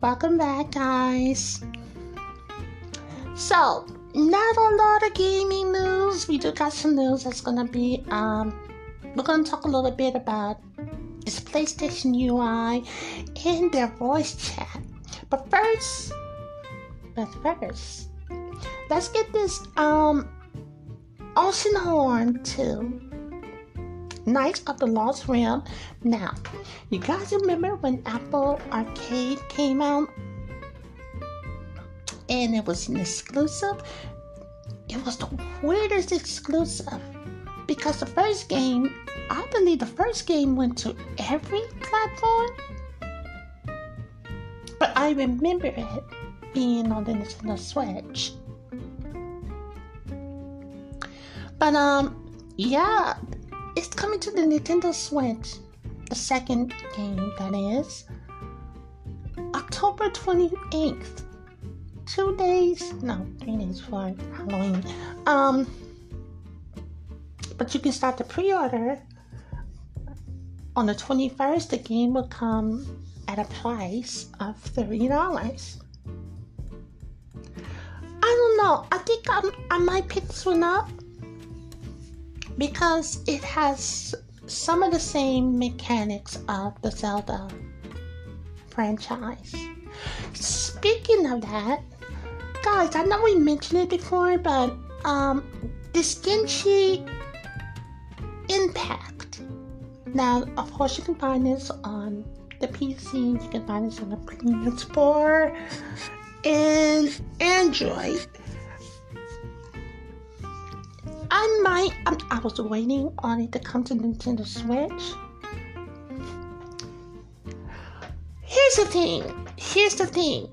Welcome back, guys. So, not a lot of gaming news. We do got some news that's gonna be, um, we're gonna talk a little bit about this PlayStation UI and their voice chat. But first, but first, let's get this, um, Oceanhorn 2 Knights of the Lost Realm. Now, you guys remember when Apple Arcade came out? And it was an exclusive? It was the weirdest exclusive. Because the first game, I believe the first game went to every platform. But I remember it being on the Nintendo Switch. But um yeah, it's coming to the Nintendo Switch. The second game, that is. October 28th. Two days, no, three days for Halloween. Um, but you can start the pre order on the 21st. The game will come at a price of $30. I don't know. I think I'm, I might pick this one up because it has some of the same mechanics of the Zelda franchise. Speaking of that, guys, I know we mentioned it before, but um, this Genshin Impact. Now, of course, you can find this on the PC, you can find this on the PS4 and Android. I might. I was waiting on it to come to Nintendo Switch. Here's the thing. Here's the thing.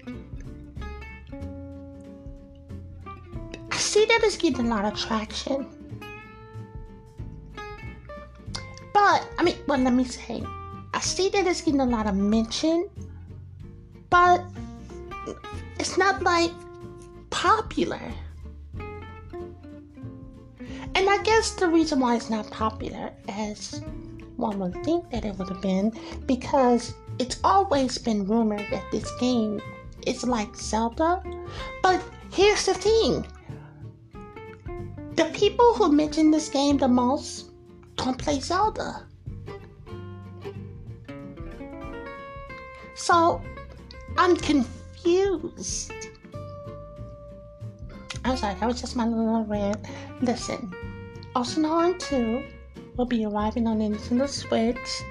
I see that it's getting a lot of traction. But, I mean, well, let me say, I see that it's getting a lot of mention, but it's not like popular. And I guess the reason why it's not popular, as one would think that it would have been, because it's always been rumored that this game is like Zelda. But here's the thing the people who mention this game the most don't play Zelda. So I'm confused. I'm sorry, that was just my little rant. Listen, Oceanhorn 2 will be arriving on Nintendo Switch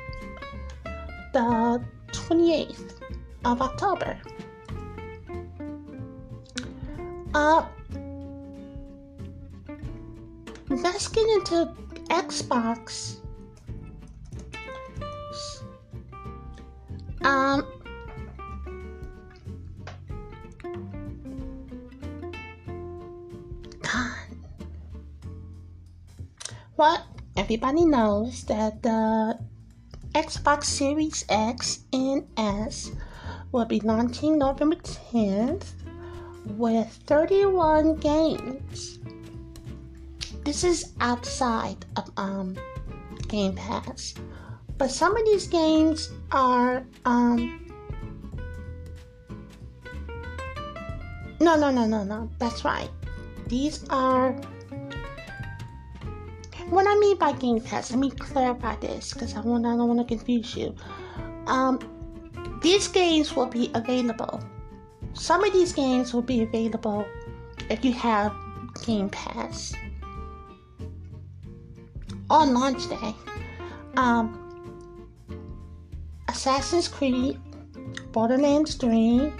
the 28th of October. Uh, let's get into Xbox. Um, Well, everybody knows that the Xbox Series X and S will be launching November 10th with 31 games. This is outside of um, Game Pass, but some of these games are um, no, no, no, no, no. That's right. These are what I mean by Game Pass, let me clarify this because I want I don't want to confuse you. Um, these games will be available. Some of these games will be available if you have Game Pass on launch day. Um, Assassin's Creed, Borderlands 3,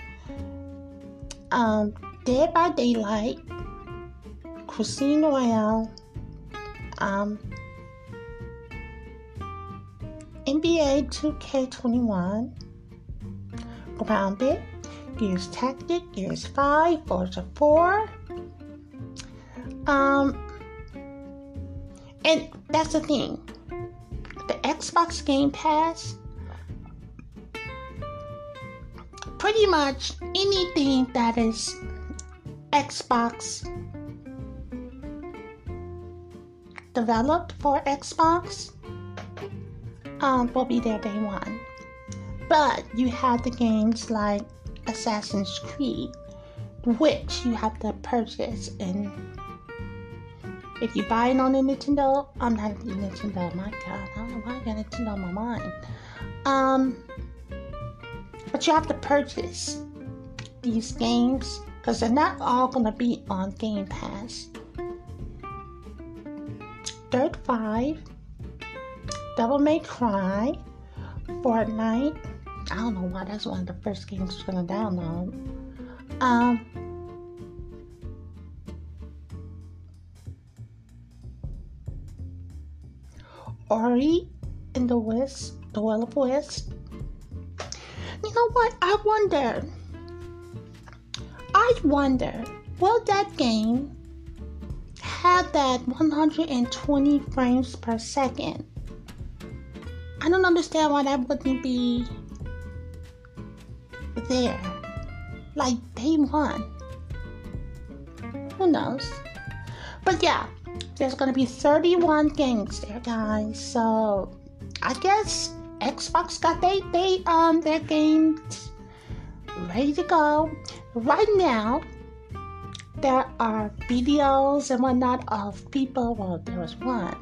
um, Dead by Daylight, Casino Royale, um, NBA 2K21, Grounded, Gears Tactic, Gears 5, Forza 4. Um, and that's the thing. The Xbox Game Pass, pretty much anything that is Xbox developed for Xbox um, will be there day one. But you have the games like Assassin's Creed, which you have to purchase. And if you buy it on the Nintendo, I'm not a Nintendo, my god, I don't know why I got Nintendo on my mind. Um, but you have to purchase these games because they're not all going to be on Game Pass. Dirt 5, Devil May Cry, Fortnite. I don't know why that's one of the first games I was gonna download. Um, Ori in the West, the Will of West. You know what? I wonder. I wonder, will that game have that 120 frames per second. I don't understand why that wouldn't be there. Like day one. Who knows? But yeah, there's gonna be 31 games there, guys. So I guess Xbox got they they um their games ready to go. Right now, are videos and whatnot of people. Well, there was one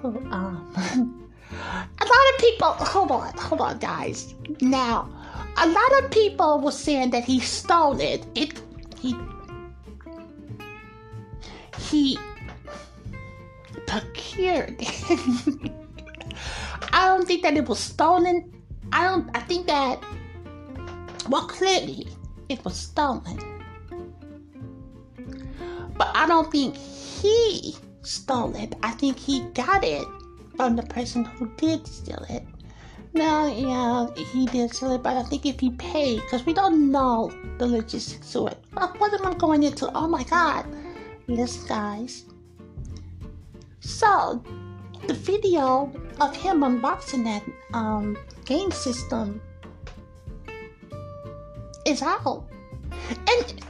who, um, a lot of people. Hold on, hold on, guys. Now, a lot of people were saying that he stole it. It, he, he procured it. I don't think that it was stolen. I don't. I think that. Well, clearly, it was stolen. But I don't think he stole it. I think he got it from the person who did steal it. No, yeah, he did steal it, but I think if he paid, because we don't know the logistics to it. What am I going into? Oh my god. Listen, guys. So, the video of him unboxing that um, game system is out. And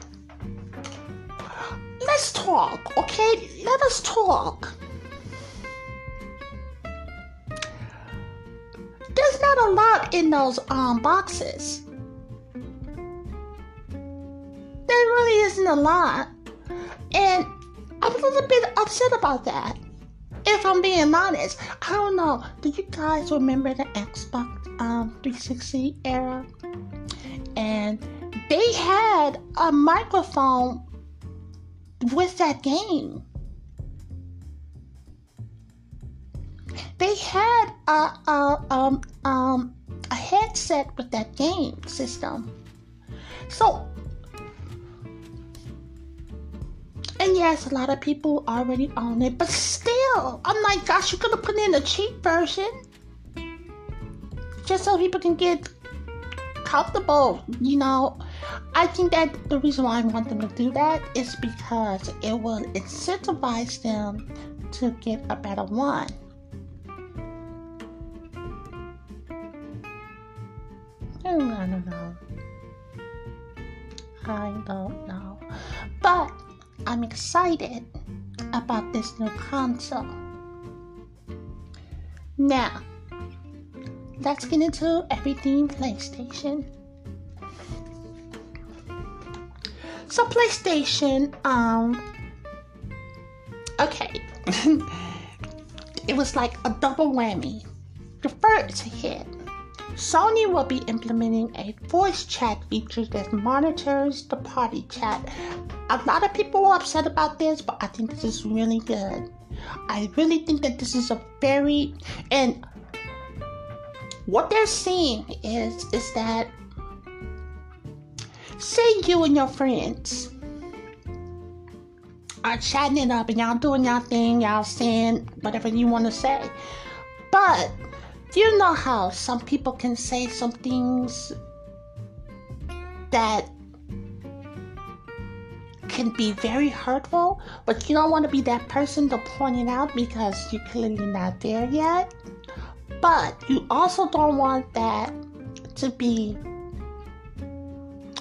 let's talk, okay? Let us talk. There's not a lot in those um boxes. There really isn't a lot. And I'm a little bit upset about that. If I'm being honest, I don't know. Do you guys remember the Xbox um, 360 era? And they had a microphone with that game. They had a, a, um, um, a headset with that game system. So, and yes, a lot of people already own it, but still, I'm like, gosh, you could have put in a cheap version just so people can get comfortable, you know. I think that the reason why I want them to do that is because it will incentivize them to get a better one. I don't know. I don't know. But I'm excited about this new console. Now, let's get into everything PlayStation. So PlayStation, um, okay, it was like a double whammy. The first hit, Sony will be implementing a voice chat feature that monitors the party chat. A lot of people were upset about this, but I think this is really good. I really think that this is a very and what they're seeing is is that say you and your friends are chatting it up and y'all doing y'all thing, y'all saying whatever you want to say. But you know how some people can say some things that can be very hurtful, but you don't want to be that person to point it out because you're clearly not there yet. But you also don't want that to be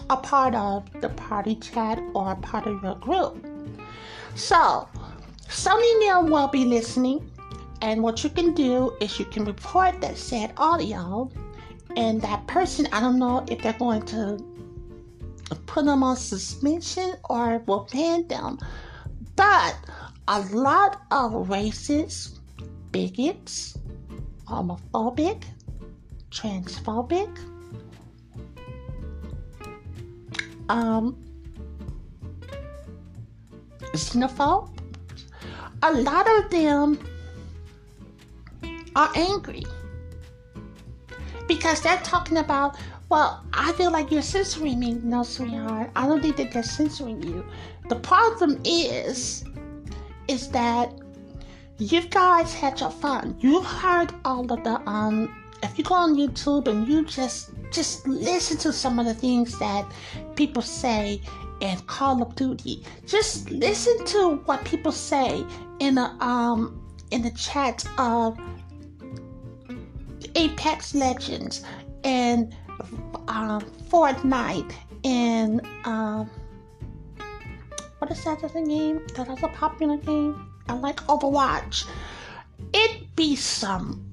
a part of the party chat or a part of your group. So, Sony Neil will be listening, and what you can do is you can report that said audio, and that person, I don't know if they're going to put them on suspension or will ban them, but a lot of racists, bigots, homophobic, transphobic, um, xenophobe. A lot of them are angry because they're talking about, well, I feel like you're censoring me. No, sweetheart, I don't think that they're censoring you. The problem is, is that you guys had your fun. You heard all of the um. If you go on YouTube and you just just listen to some of the things that people say in Call of Duty, just listen to what people say in the um in the chat of Apex Legends and um, Fortnite and um, what is that other game? That other popular game? I like Overwatch. It be some,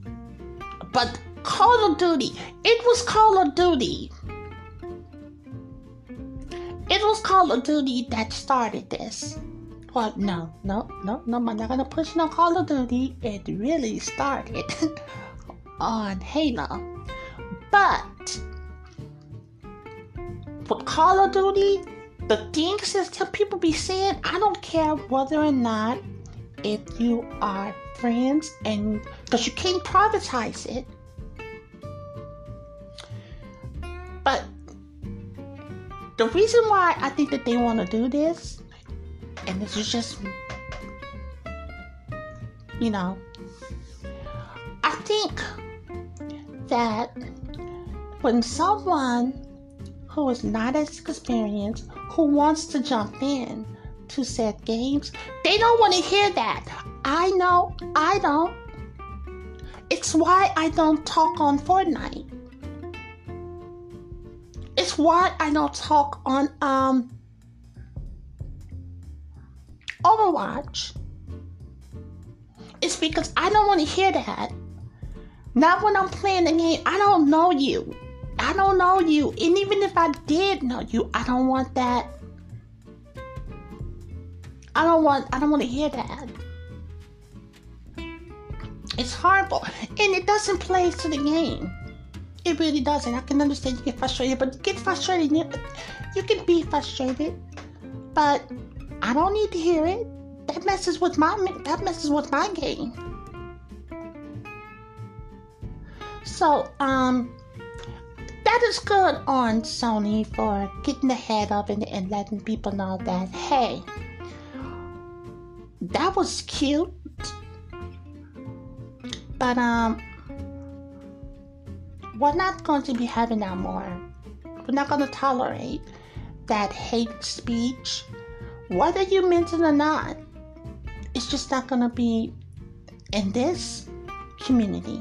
but Call of Duty. It was Call of Duty. It was Call of Duty that started this. Well, no, no, no, no, I'm not gonna push no Call of Duty. It really started on Halo. But for Call of Duty, the things that people be saying, I don't care whether or not if you are friends and because you can't privatize it. But the reason why I think that they want to do this, and this is just, you know, I think that when someone who is not as experienced, who wants to jump in to said games, they don't want to hear that. I know, I don't. It's why I don't talk on Fortnite. Why I don't talk on um Overwatch. It's because I don't want to hear that. Not when I'm playing the game. I don't know you. I don't know you. And even if I did know you, I don't want that. I don't want I don't want to hear that. It's horrible. And it doesn't play to the game. It really doesn't. I can understand you get frustrated, but get frustrated. You, you can be frustrated, but I don't need to hear it. That messes with my that messes with my game. So, um, that is good on Sony for getting ahead of it and letting people know that, hey, that was cute. But, um, we're not going to be having that more. We're not going to tolerate that hate speech, whether you meant it or not. It's just not going to be in this community.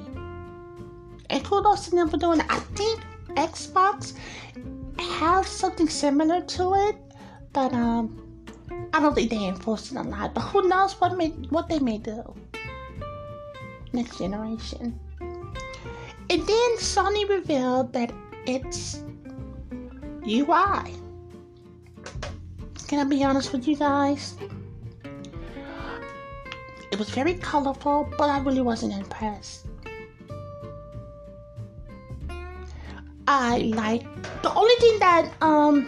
And kudos to them for doing it. I think Xbox has something similar to it, but um, I don't think they enforce it a lot. But who knows what may what they may do next generation. And then Sony revealed that it's UI. Can I be honest with you guys? It was very colorful, but I really wasn't impressed. I like the only thing that um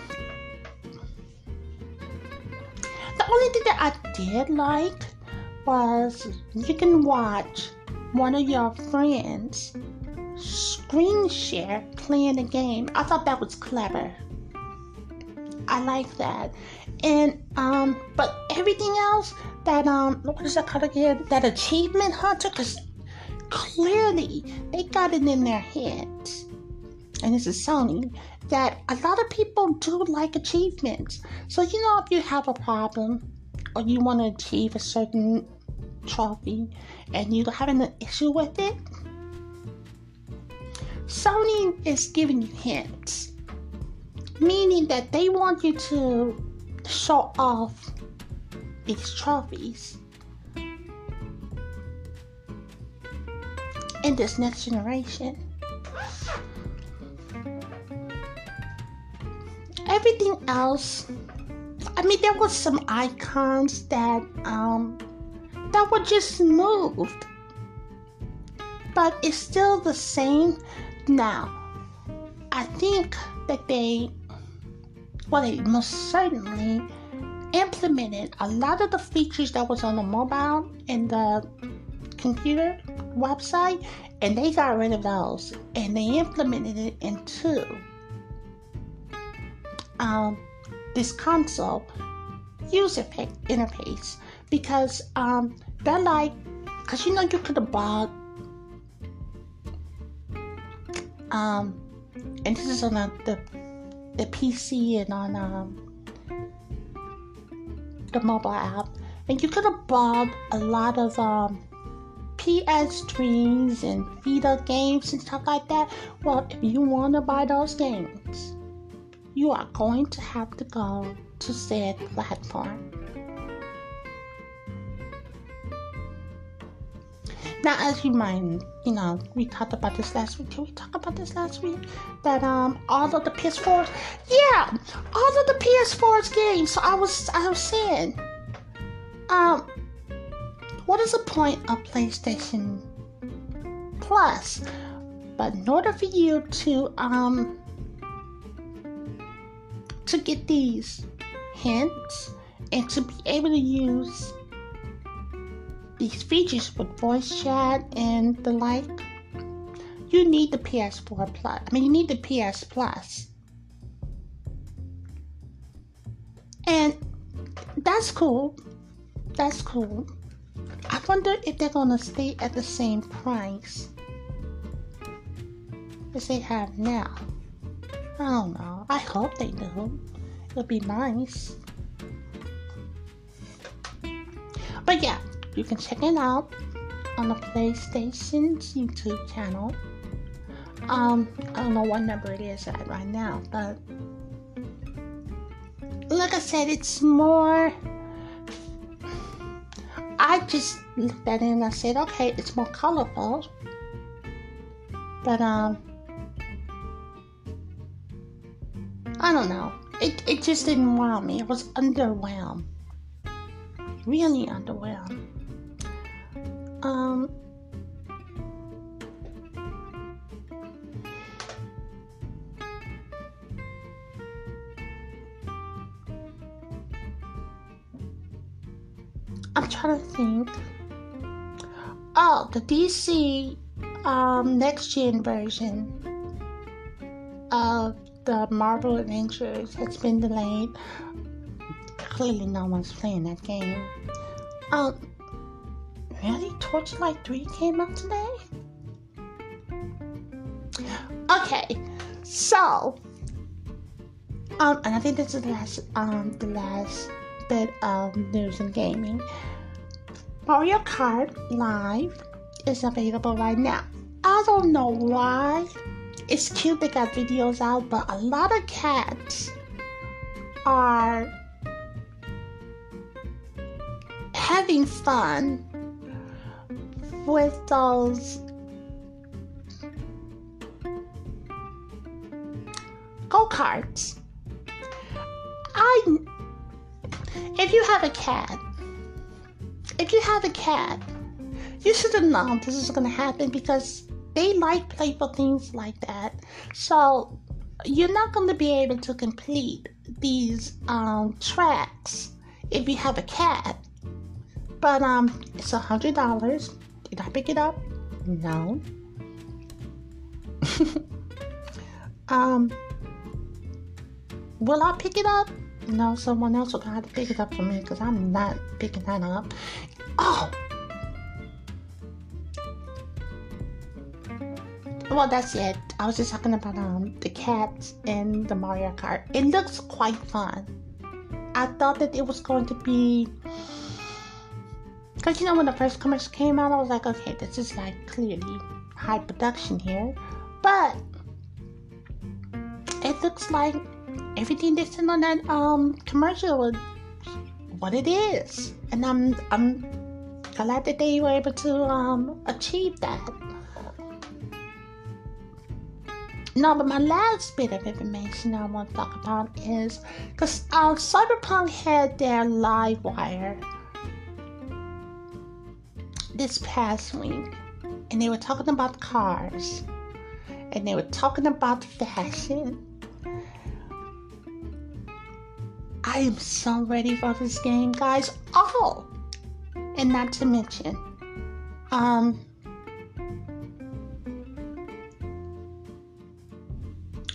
the only thing that I did like was you can watch one of your friends screen share playing a game. I thought that was clever. I like that. And um but everything else that um what is that called again? That achievement hunter because clearly they got it in their heads and this is Sony, that a lot of people do like achievements. So, you know, if you have a problem or you want to achieve a certain trophy and you're having an issue with it, Sony is giving you hints, meaning that they want you to show off these trophies in this next generation. Everything else, I mean, there was some icons that um, that were just moved, but it's still the same. Now, I think that they, well, they most certainly implemented a lot of the features that was on the mobile and the computer website and they got rid of those and they implemented it into um, this console user interface because um, they're like because you know you could have bought um, and this is on the, the, the PC and on um, the mobile app and you could have bought a lot of um, PS3s and Vita games and stuff like that. Well, if you want to buy those games, you are going to have to go to said platform. Now, as you might, you know, we talked about this last week. Can we talk about this last week? That um, all of the PS4s, yeah, all of the PS4's games. So I was, I was saying, um, what is the point of PlayStation Plus? But in order for you to um to get these hints and to be able to use these features with voice chat and the like, you need the PS4 Plus. I mean, you need the PS Plus. And that's cool. That's cool. I wonder if they're gonna stay at the same price as they have now. I don't know. I hope they do. It'll be nice. But yeah, you can check it out on the PlayStation's YouTube channel. Um, I don't know what number it is at right now, but like I said, it's more I just looked at it and I said, okay, it's more colorful. But, um, I don't know. It, it just didn't wow me. It was underwhelmed. Really underwhelmed. Um, I'm trying to think. Oh, the DC um, next gen version of the Marvel Avengers has been delayed. Clearly, no one's playing that game. Um, really? Torchlight 3 came out today? Okay, so, um, and I think this is the last, um, the last bit of news and gaming. Mario Kart Live is available right now. I don't know why. It's cute they got videos out, but a lot of cats are having fun those go karts. I if you have a cat, if you have a cat, you should have known this is going to happen because they like playful things like that. So you're not going to be able to complete these um, tracks if you have a cat. But um, it's a hundred dollars. Did I pick it up? No. um, will I pick it up? No, someone else will have to pick it up for me because I'm not picking that up. Oh! well, that's it. I was just talking about um the cats and the Mario Kart. It looks quite fun. I thought that it was going to be because you know when the first commercial came out, I was like, okay, this is like clearly high production here, but it looks like everything they in on that um commercial was what it is, and I'm I'm glad that they were able to um achieve that. No, but my last bit of information I want to talk about is because uh, Cyberpunk had their live wire this past week, and they were talking about cars, and they were talking about fashion. I am so ready for this game, guys. Oh, and not to mention, um,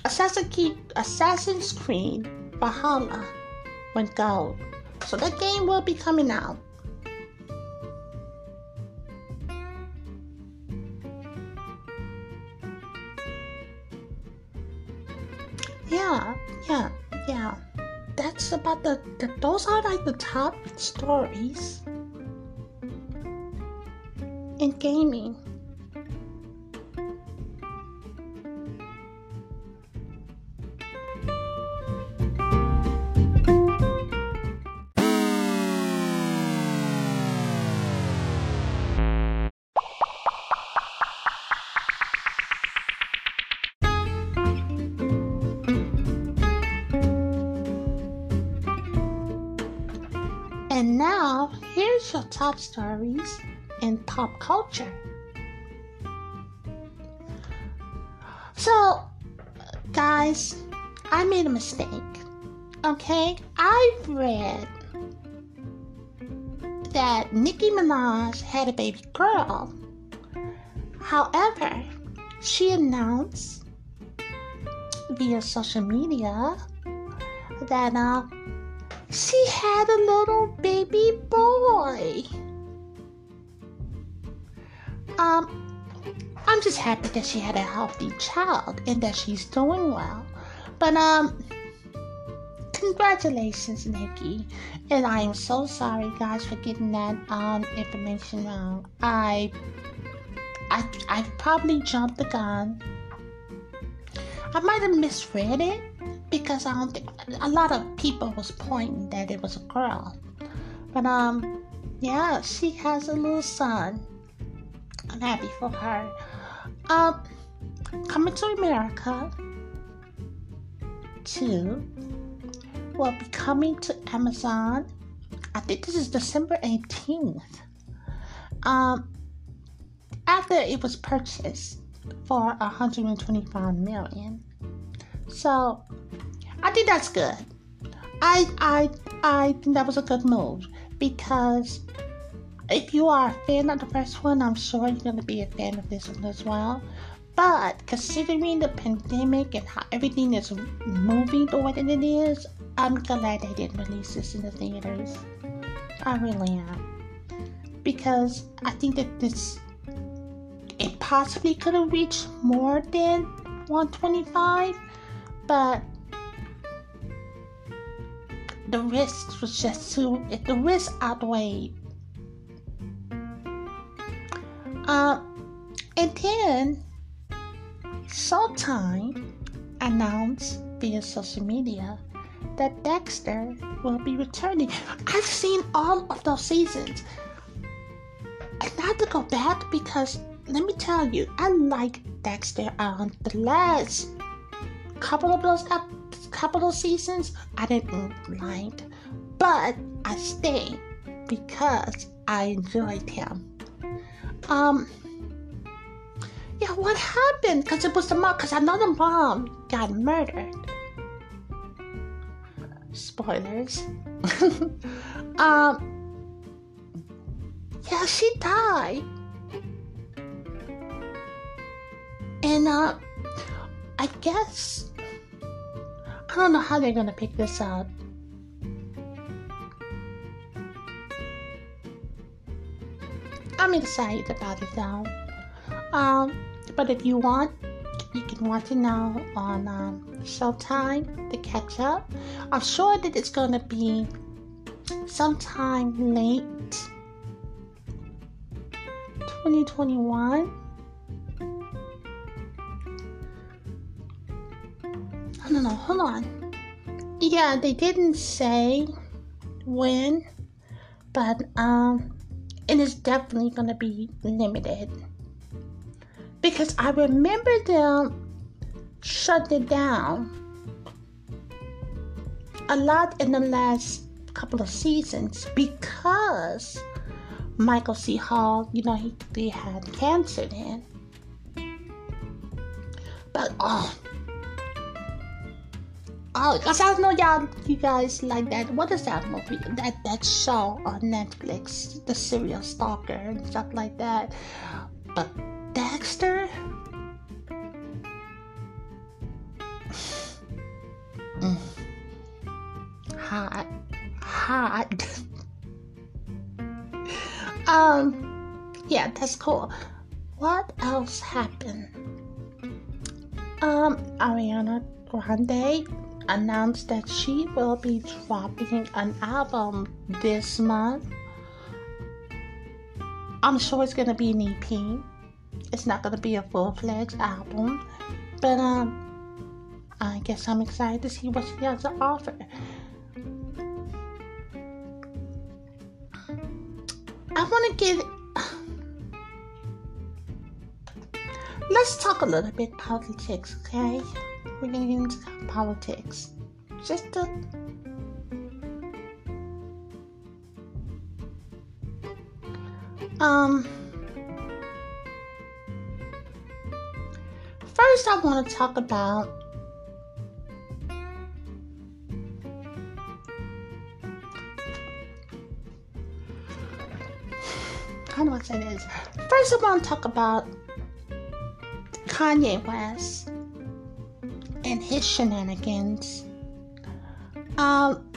Assassin's Creed Valhalla went gold. So that game will be coming out. Yeah, yeah, yeah. That's about the, the those are like the top stories in gaming. Top stories in pop culture. So, guys, I made a mistake. Okay? I've read that Nicki Minaj had a baby girl. However, she announced via social media that uh, she had a little baby boy. Um, I'm just happy that she had a healthy child and that she's doing well. But um, congratulations, Nicki. And I am so sorry, guys, for getting that um information wrong. I, I, I probably jumped the gun. I might have misread it because I don't think a lot of people was pointing that it was a girl. But um yeah, she has a little son. I'm happy for her. Um coming to America too will be coming to Amazon. I think this is December 18th. Um after it was purchased for 125 million. So I think that's good. I I I think that was a good move because if you are a fan of the first one, I'm sure you're gonna be a fan of this one as well. But considering the pandemic and how everything is moving the way that it is, I'm glad they didn't release this in the theaters. I really am. Because I think that this it possibly could have reached more than 125, but the risk was just too the risk outweighed. Uh, and then Showtime announced via social media that Dexter will be returning. I've seen all of those seasons. And not to go back because let me tell you, I like Dexter. Um, the last couple of those episodes couple of seasons I didn't mind, but I stayed because I enjoyed him. Um, yeah, what happened? Because it was the mom. Because the mom got murdered. Spoilers. um, yeah, she died. And uh, I guess I don't know how they're gonna pick this up. I'm excited about it though. Um, but if you want you can watch it now on um, Showtime to catch up. I'm sure that it's to be sometime late 2021. Don't know. Hold on. Yeah, they didn't say when, but um, it is definitely gonna be limited because I remember them shut it down a lot in the last couple of seasons because Michael C. Hall, you know, he, he had cancer then. But oh, oh, because I know y'all, you guys like that. What is that movie? That that show on Netflix, The Serial Stalker and stuff like that. But Dexter. Hot, hot. Um, yeah, that's cool. What else happened? Um, Ariana Grande announced that she will be dropping an album this month. I'm sure it's gonna be an EP. It's not gonna be a full-fledged album, but um, I guess I'm excited to see what she has to offer. I want to get. Let's talk a little bit politics, okay? We're gonna get into politics. Just to. Um. First, I want to talk about how do I say this? First, I want to talk about Kanye West and his shenanigans. Um,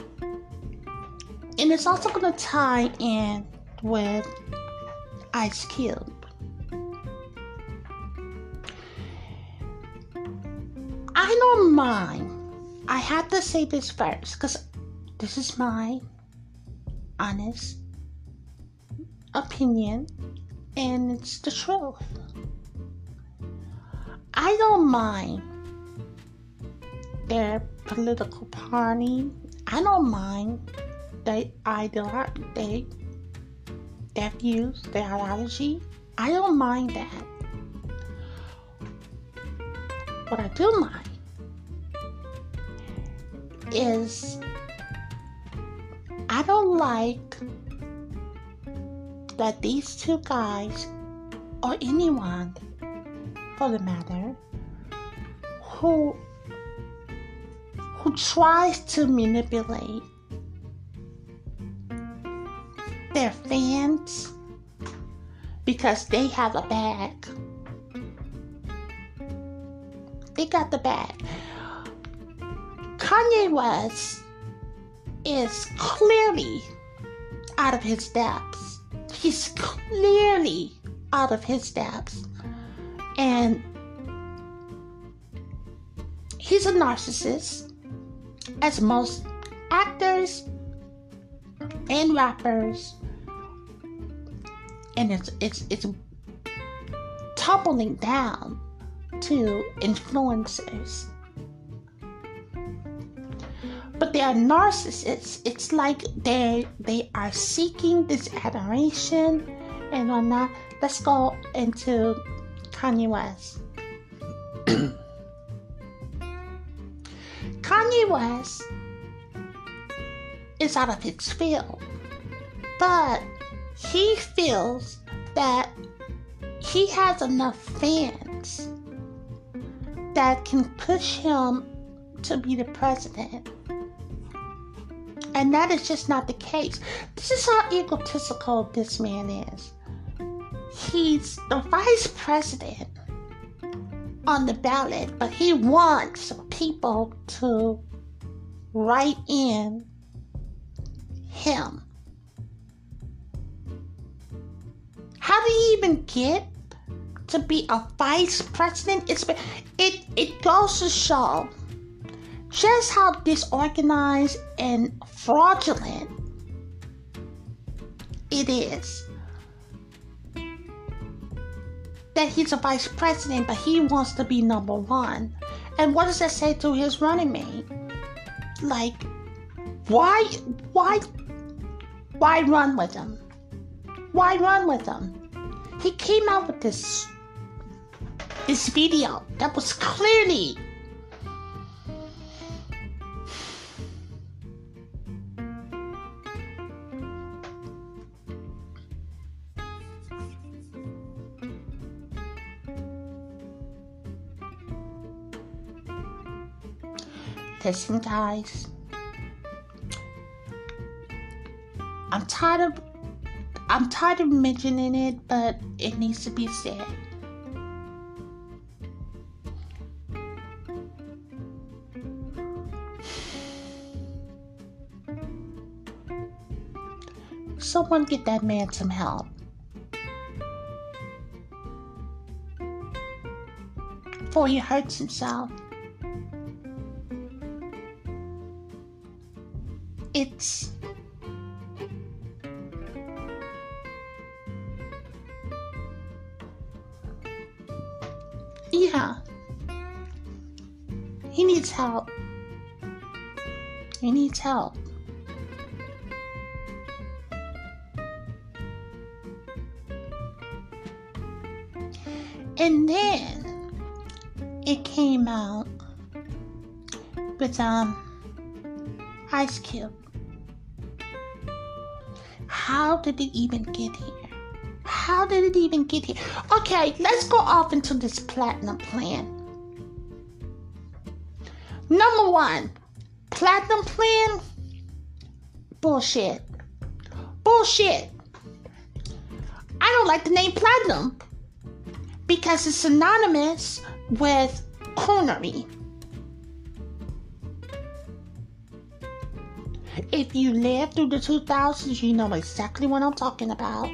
and it's also going to tie in with Ice Cube. I don't mind. I have to say this first because this is my honest opinion and it's the truth. I don't mind their political party. I don't mind their ideology, they, their views, their ideology. I don't mind that. What I do mind is I don't like that these two guys, or anyone for the matter, who who tries to manipulate their fans because they have a bag. They got the bag. Kanye West is clearly out of his depths he's clearly out of his depths. And he's a narcissist, as most actors and rappers. And it's it's it's toppling down to influencers but they are narcissists. It's like they they are seeking this adoration and whatnot. Let's go into Kanye West. West is out of his field, but he feels that he has enough fans that can push him to be the president. And that is just not the case. This is how egotistical this man is. He's the vice president on the ballot, but he wants people to write in him. How do you even get to be a vice president. It's it it goes to show just how disorganized and fraudulent it is that he's a vice president, but he wants to be number one. And what does that say to his running mate? Like, why, why, why run with him? Why run with him? He came out with this, this video that was clearly Listen, guys. I'm tired of I'm tired of mentioning it, but it needs to be said. Someone get that man some help. Before he hurts himself. Help. And then it came out with um Ice Cube. How did it even get here? How did it even get here? Okay, let's go off into this platinum plan. Number one, platinum plan, bullshit. Bullshit. I don't like the name platinum because it's synonymous with coonery. If you lived through the 2000s, you know exactly what I'm talking about.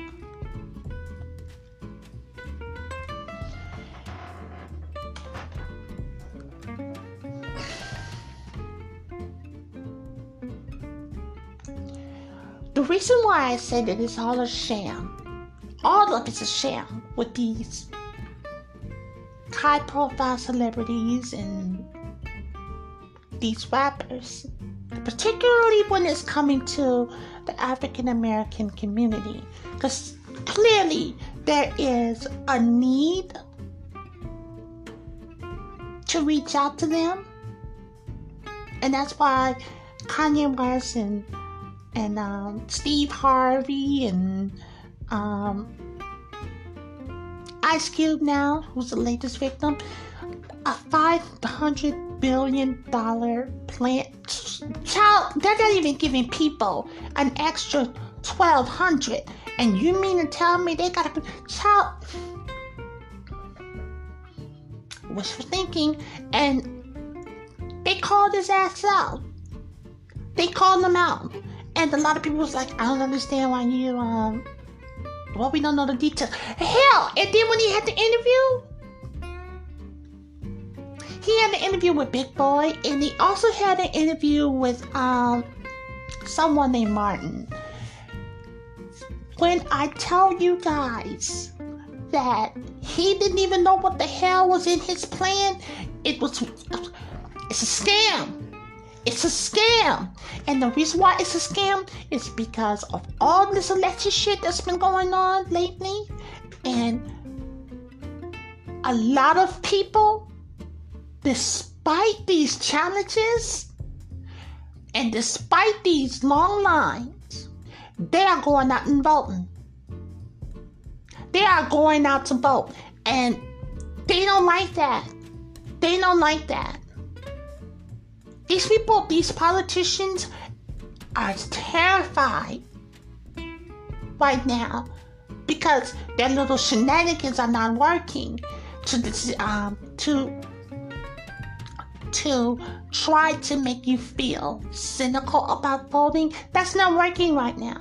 Reason why I say that it's all a sham, all of it's a sham with these high profile celebrities and these rappers particularly when it's coming to the African American community, because clearly there is a need to reach out to them, and that's why Kanye West and and um, Steve Harvey and um, Ice Cube now, who's the latest victim, a five hundred billion dollar plant child they're not even giving people. An extra 1200 and you mean to tell me they got a child wishful thinking? And they called his ass out. They called him out and a lot of people was like i don't understand why you um well we don't know the details hell and then when he had the interview he had an interview with Big Boy, and he also had an interview with um, someone named Martin. When I tell you guys that he didn't even know what the hell was in his plan, it was it's a scam. It's a scam. And the reason why it's a scam is because of all this election shit that's been going on lately. And a lot of people despite these challenges and despite these long lines, they are going out and voting. They are going out to vote. And they don't like that. They don't like that. These people, these politicians are terrified right now because their little shenanigans are not working to um, to to try to make you feel cynical about voting, that's not working right now.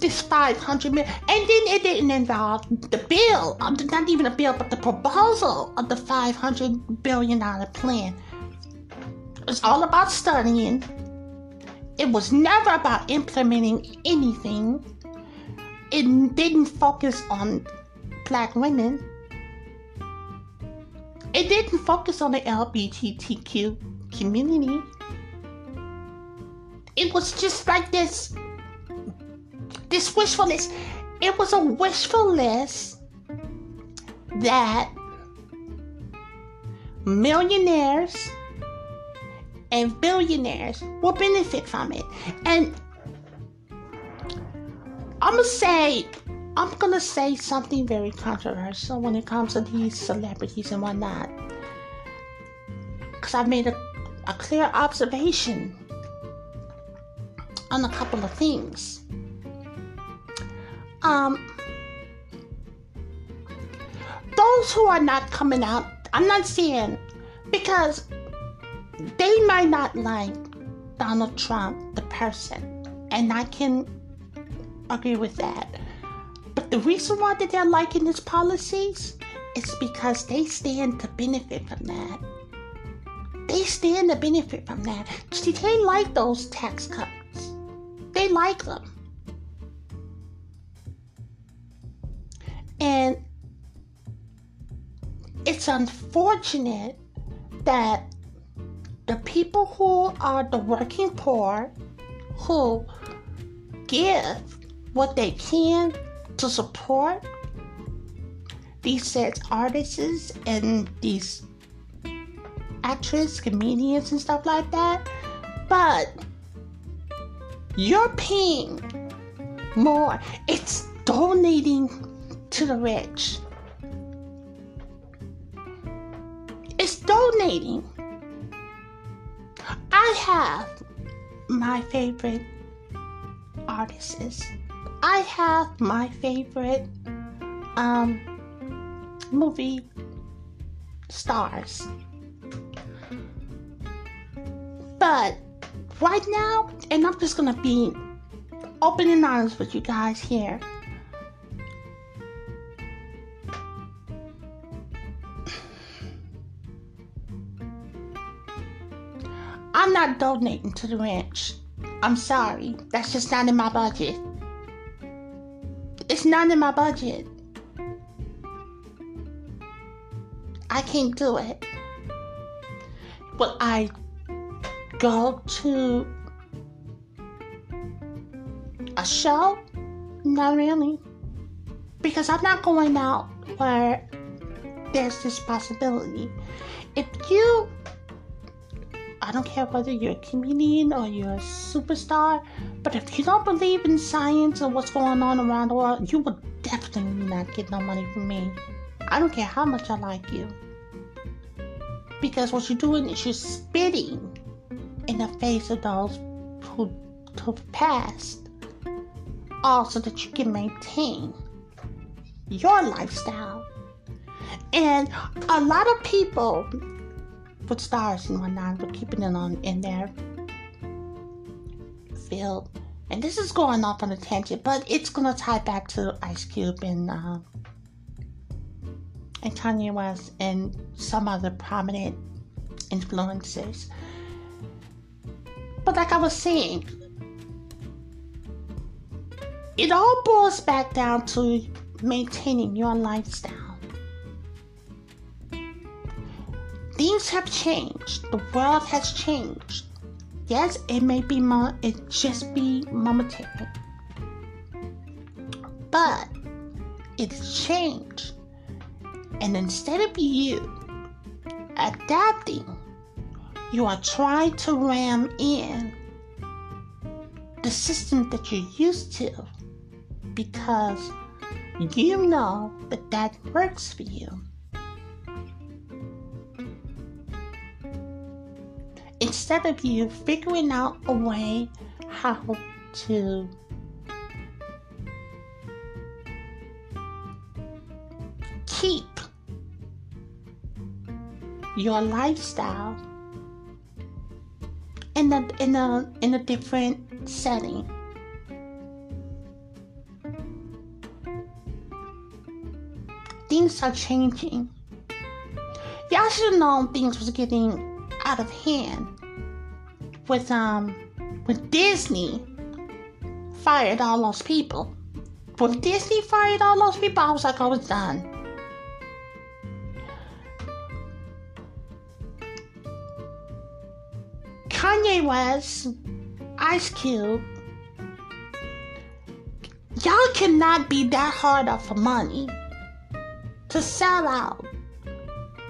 This 500 million and then it didn't involve the bill um, not even a bill but the proposal of the 500 billion dollar plan. It's all about studying. It was never about implementing anything. It didn't focus on black women. It didn't focus on the lgbtq community. It was just like this this wishfulness, it was a wishfulness that millionaires and billionaires will benefit from it. And I'm gonna say, I'm gonna say something very controversial when it comes to these celebrities and whatnot. Because I've made a, a clear observation on a couple of things um, those who are not coming out, I'm not saying because they might not like Donald Trump, the person, and I can agree with that. But the reason why that they're liking his policies is because they stand to benefit from that. They stand to benefit from that. See, they like those tax cuts. They like them. And it's unfortunate that the people who are the working poor who give what they can to support these said artists and these actresses, comedians, and stuff like that. But you're paying more. It's donating to the rich. It's donating. I have my favorite artists. I have my favorite um, movie stars. But right now, and I'm just gonna be open and honest with you guys here. Donating to the ranch. I'm sorry. That's just not in my budget. It's not in my budget. I can't do it. Will I go to a show? Not really. Because I'm not going out where there's this possibility. If you I don't care whether you're a comedian or you're a superstar, but if you don't believe in science and what's going on around the world, you will definitely not get no money from me. I don't care how much I like you. Because what you're doing is you're spitting in the face of those who have passed, all so that you can maintain your lifestyle. And a lot of people put stars and whatnot, but keeping it on in their field. And this is going off on a tangent, but it's gonna tie back to Ice Cube and uh, and Kanye West and some other prominent influences. But like I was saying, it all boils back down to maintaining your lifestyle. Things have changed. The world has changed. Yes, it may be mo- it just be momentary, but it's changed. And instead of you adapting, you are trying to ram in the system that you're used to because you know that that works for you. instead of you figuring out a way how to keep your lifestyle in a in a in a different setting. Things are changing. Y'all should know things was getting out of hand with um with Disney fired all those people. When Disney fired all those people, I was like, oh, it's done. Kanye West, Ice Cube, y'all cannot be that hard up for money to sell out.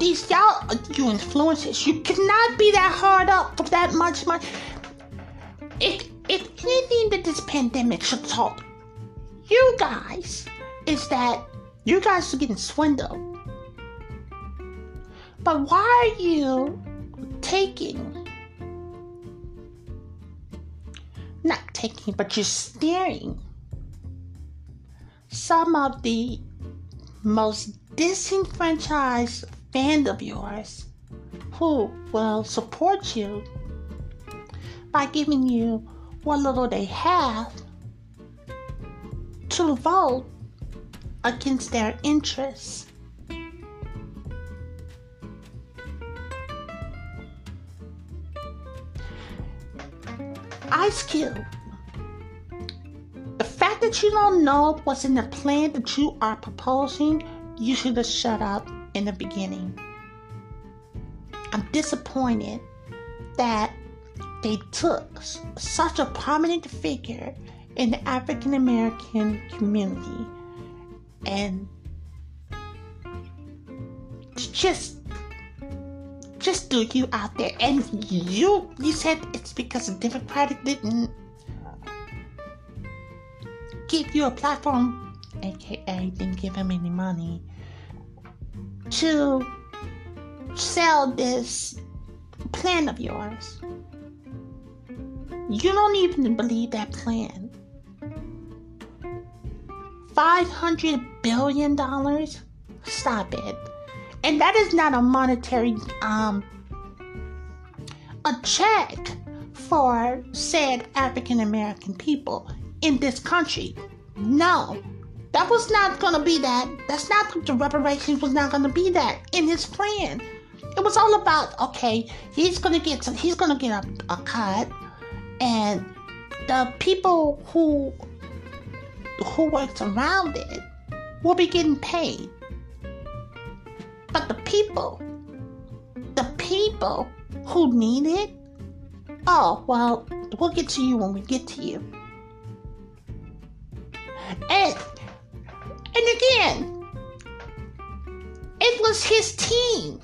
These y'all, uh, you influencers, you cannot be that hard up for that much money. If if anything that this pandemic should taught you guys is that you guys are getting swindled. But why are you taking not taking, but you're steering some of the most disenfranchised fans of yours who will support you by giving you what little they have to vote against their interests. Ice Cube, the fact that you don't know what's in the plan that you are proposing, you should have shut up in the beginning. I'm disappointed that they took such a prominent figure in the African American community and just just do you out there and you you said it's because the Democratic didn't give you a platform aka didn't give him any money to sell this plan of yours you don't even believe that plan. $500 billion? Stop it. And that is not a monetary, um, a check for said African American people in this country. No, that was not to be that. That's not the reparations was not to be that in his plan. It was all about okay, he's to get some, he's to get a, a cut and the people who who works around it will be getting paid. But the people, the people who need it, oh well, we'll get to you when we get to you. And and again, it was his team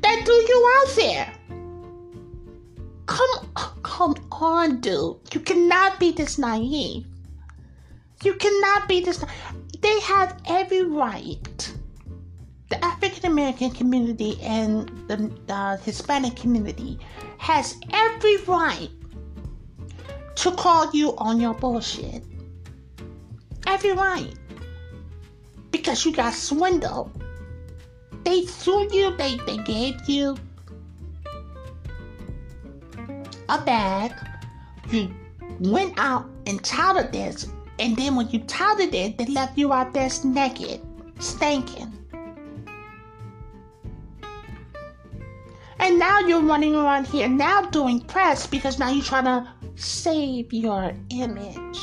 that threw you out there. Come, come on, dude. You cannot be this naive. You cannot be this. They have every right. The African American community and the, the Hispanic community has every right to call you on your bullshit. Every right. Because you got swindled. They threw you, they, they gave you a bag, you went out and touted this, and then when you touted it, they left you out there naked, stinking. And now you're running around here now doing press because now you're trying to save your image.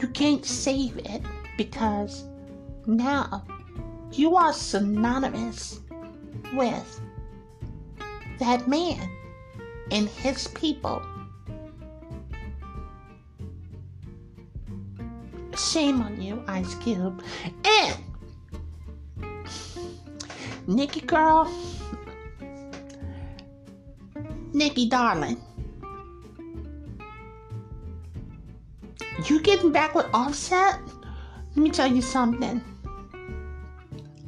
You can't save it because now you are synonymous with that man and his people. Shame on you, Ice Cube. And Nicki girl, Nicki darling, you getting back with Offset? Let me tell you something.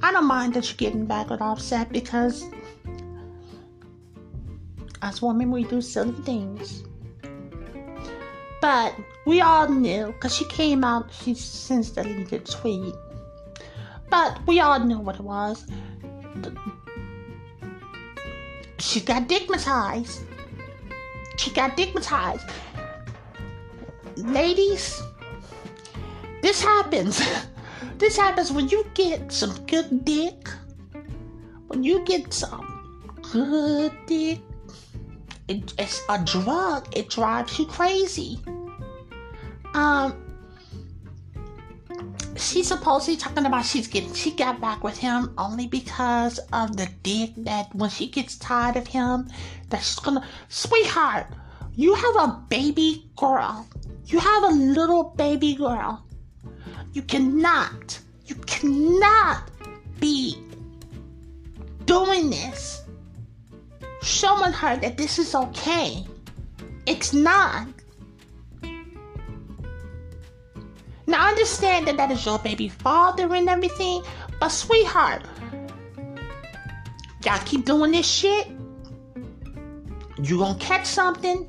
I don't mind that you're getting back with Offset because as women we do silly things. But we all knew because she came out, she since deleted the tweet. But we all knew what it was. She got digmatized. She got digmatized. Ladies, this happens. this happens when you get some good dick. When you get some good dick, it, it's a drug. It drives you crazy. Um, she's supposedly talking about she's getting she got back with him only because of the dick that when she gets tired of him that she's gonna sweetheart you have a baby girl you have a little baby girl. You cannot you cannot be doing this. Showing her that this is okay. It's not. Now, understand that that is your baby father and everything, but sweetheart, y'all keep doing this shit, you gonna catch something.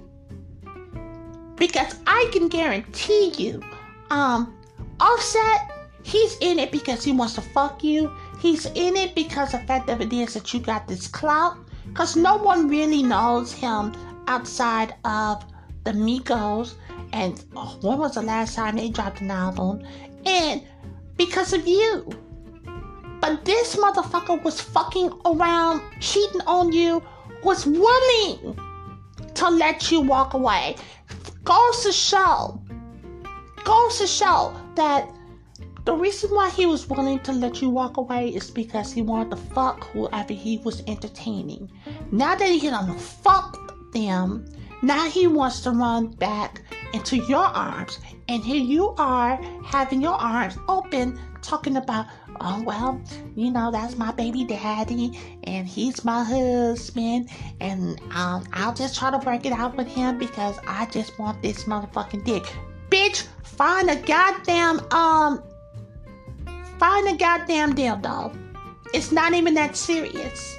Because I can guarantee you, um, Offset, he's in it because he wants to fuck you. He's in it because the fact of it is that you got this clout. Because no one really knows him outside of the Migos and oh, when was the last time they dropped an album? And because of you. But this motherfucker was fucking around, cheating on you, was willing to let you walk away. Goes to show, goes to show that the reason why he was willing to let you walk away is because he wanted to fuck whoever he was entertaining. Now that he done fucked them, now he wants to run back into your arms. And here you are having your arms open, talking about, oh, well, you know, that's my baby daddy, and he's my husband, and um, I'll just try to work it out with him because I just want this motherfucking dick. Bitch, find a goddamn, um, find a goddamn dildo. It's not even that serious.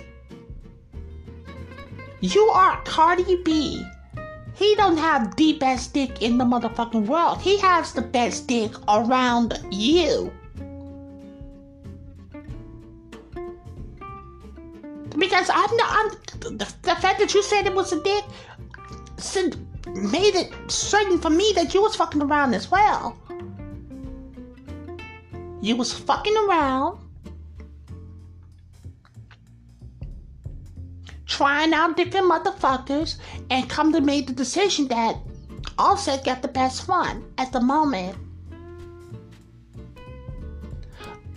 You are Cardi B he don't have the best dick in the motherfucking world. He has the best dick around you. Because I'm not. I'm, the, the fact that you said it was a dick made it certain for me that you was fucking around as well. You was fucking around trying out different motherfuckers and come to make the decision that Offset got the best one at the moment.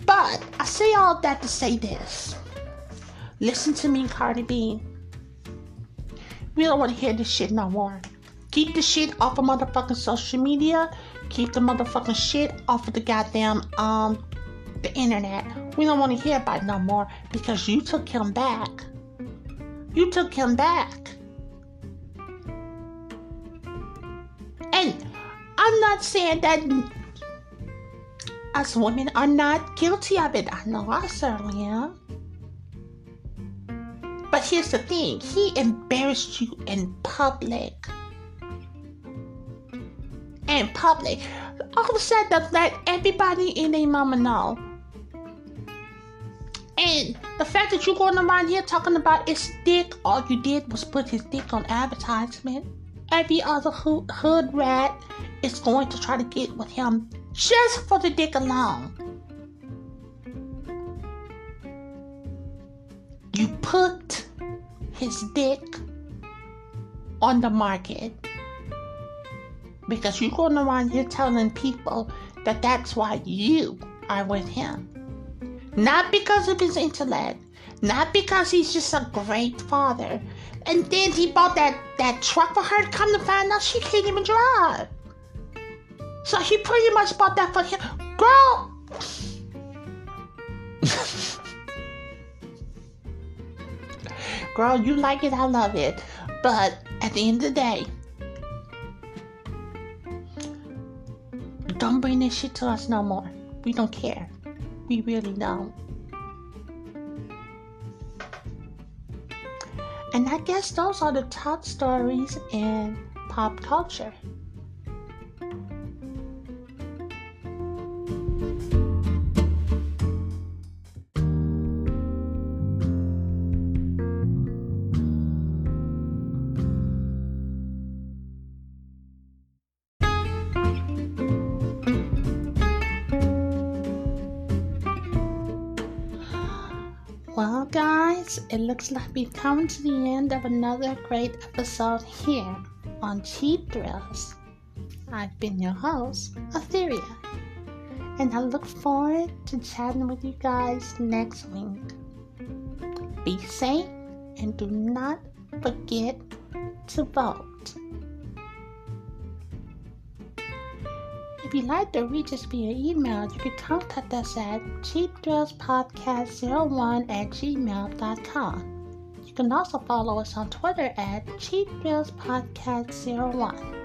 But I say all that to say this. Listen to me, Cardi B. We don't want to hear this shit no more. Keep the shit off of motherfucking social media. Keep the motherfucking shit off of the goddamn um the internet. We don't want to hear about no more because you took him back. You took him back. And I'm not saying that us women are not guilty of it. I know I certainly am. But here's the thing he embarrassed you in public. In public. All of a sudden, let everybody in their mama know and the fact that you're going around here talking about his dick, all you did was put his dick on advertisement. Every other hood, hood rat is going to try to get with him just for the dick alone. You put his dick on the market because you're going around here telling people that that's why you are with him. Not because of his intellect, not because he's just a great father. And then he bought that, that truck for her to come to find out she can't even drive. So he pretty much bought that for him. Girl! Girl, you like it, I love it. But at the end of the day, don't bring this shit to us no more. We don't care. We really don't. And I guess those are the top stories in pop culture. Guys, it looks like we've come to the end of another great episode here on Cheap Thrills. I've been your host, Etheria, and I look forward to chatting with you guys next week. Be safe and do not forget to vote. If you'd like to reach us via email, you can contact us at cheapthrillspodcast01 at gmail.com. You can also follow us on Twitter at cheapthrillspodcast01.